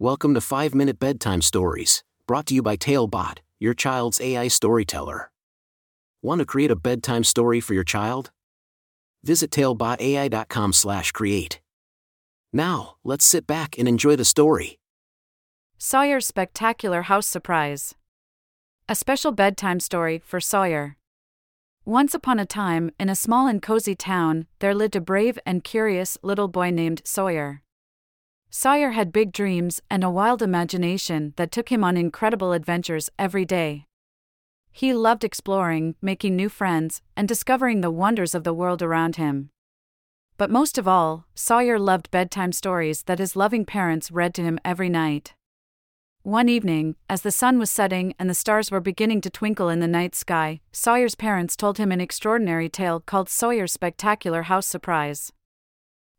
Welcome to 5 Minute Bedtime Stories, brought to you by Talebot, your child's AI storyteller. Want to create a bedtime story for your child? Visit talebotai.com/create. Now, let's sit back and enjoy the story. Sawyer's Spectacular House Surprise. A special bedtime story for Sawyer. Once upon a time, in a small and cozy town, there lived a brave and curious little boy named Sawyer. Sawyer had big dreams and a wild imagination that took him on incredible adventures every day. He loved exploring, making new friends, and discovering the wonders of the world around him. But most of all, Sawyer loved bedtime stories that his loving parents read to him every night. One evening, as the sun was setting and the stars were beginning to twinkle in the night sky, Sawyer's parents told him an extraordinary tale called Sawyer's Spectacular House Surprise.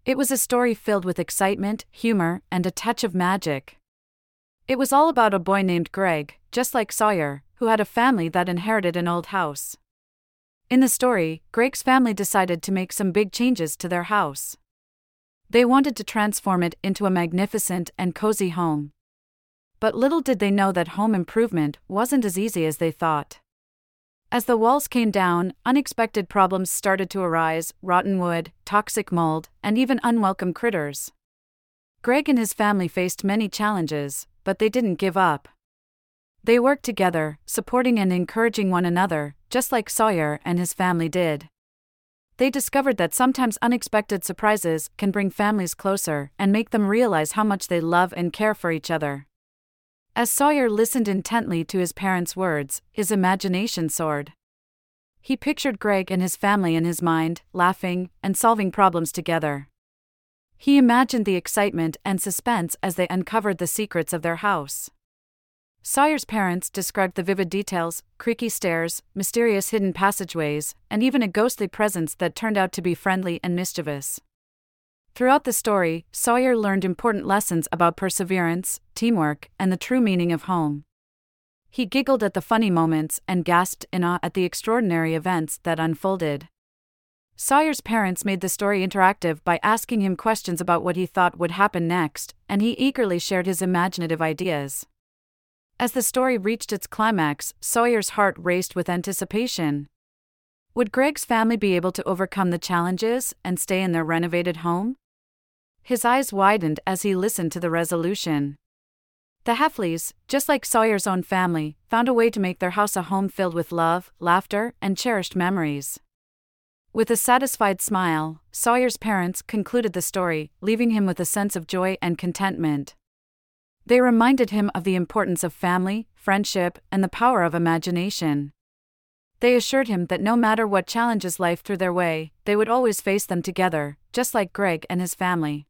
It was a story filled with excitement, humor, and a touch of magic. It was all about a boy named Greg, just like Sawyer, who had a family that inherited an old house. In the story, Greg's family decided to make some big changes to their house. They wanted to transform it into a magnificent and cozy home. But little did they know that home improvement wasn't as easy as they thought. As the walls came down, unexpected problems started to arise rotten wood, toxic mold, and even unwelcome critters. Greg and his family faced many challenges, but they didn't give up. They worked together, supporting and encouraging one another, just like Sawyer and his family did. They discovered that sometimes unexpected surprises can bring families closer and make them realize how much they love and care for each other. As Sawyer listened intently to his parents' words, his imagination soared. He pictured Greg and his family in his mind, laughing and solving problems together. He imagined the excitement and suspense as they uncovered the secrets of their house. Sawyer's parents described the vivid details creaky stairs, mysterious hidden passageways, and even a ghostly presence that turned out to be friendly and mischievous. Throughout the story, Sawyer learned important lessons about perseverance, teamwork, and the true meaning of home. He giggled at the funny moments and gasped in awe at the extraordinary events that unfolded. Sawyer's parents made the story interactive by asking him questions about what he thought would happen next, and he eagerly shared his imaginative ideas. As the story reached its climax, Sawyer's heart raced with anticipation. Would Greg's family be able to overcome the challenges and stay in their renovated home? His eyes widened as he listened to the resolution. The Heffleys, just like Sawyer's own family, found a way to make their house a home filled with love, laughter, and cherished memories. With a satisfied smile, Sawyer's parents concluded the story, leaving him with a sense of joy and contentment. They reminded him of the importance of family, friendship, and the power of imagination. They assured him that no matter what challenges life threw their way, they would always face them together, just like Greg and his family.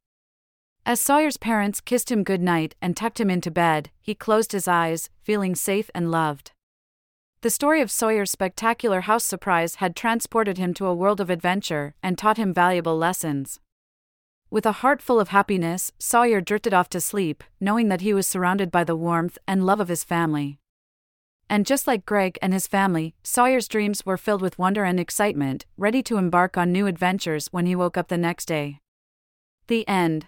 As Sawyer's parents kissed him goodnight and tucked him into bed, he closed his eyes, feeling safe and loved. The story of Sawyer's spectacular house surprise had transported him to a world of adventure and taught him valuable lessons. With a heart full of happiness, Sawyer drifted off to sleep, knowing that he was surrounded by the warmth and love of his family. And just like Greg and his family, Sawyer's dreams were filled with wonder and excitement, ready to embark on new adventures when he woke up the next day. The end.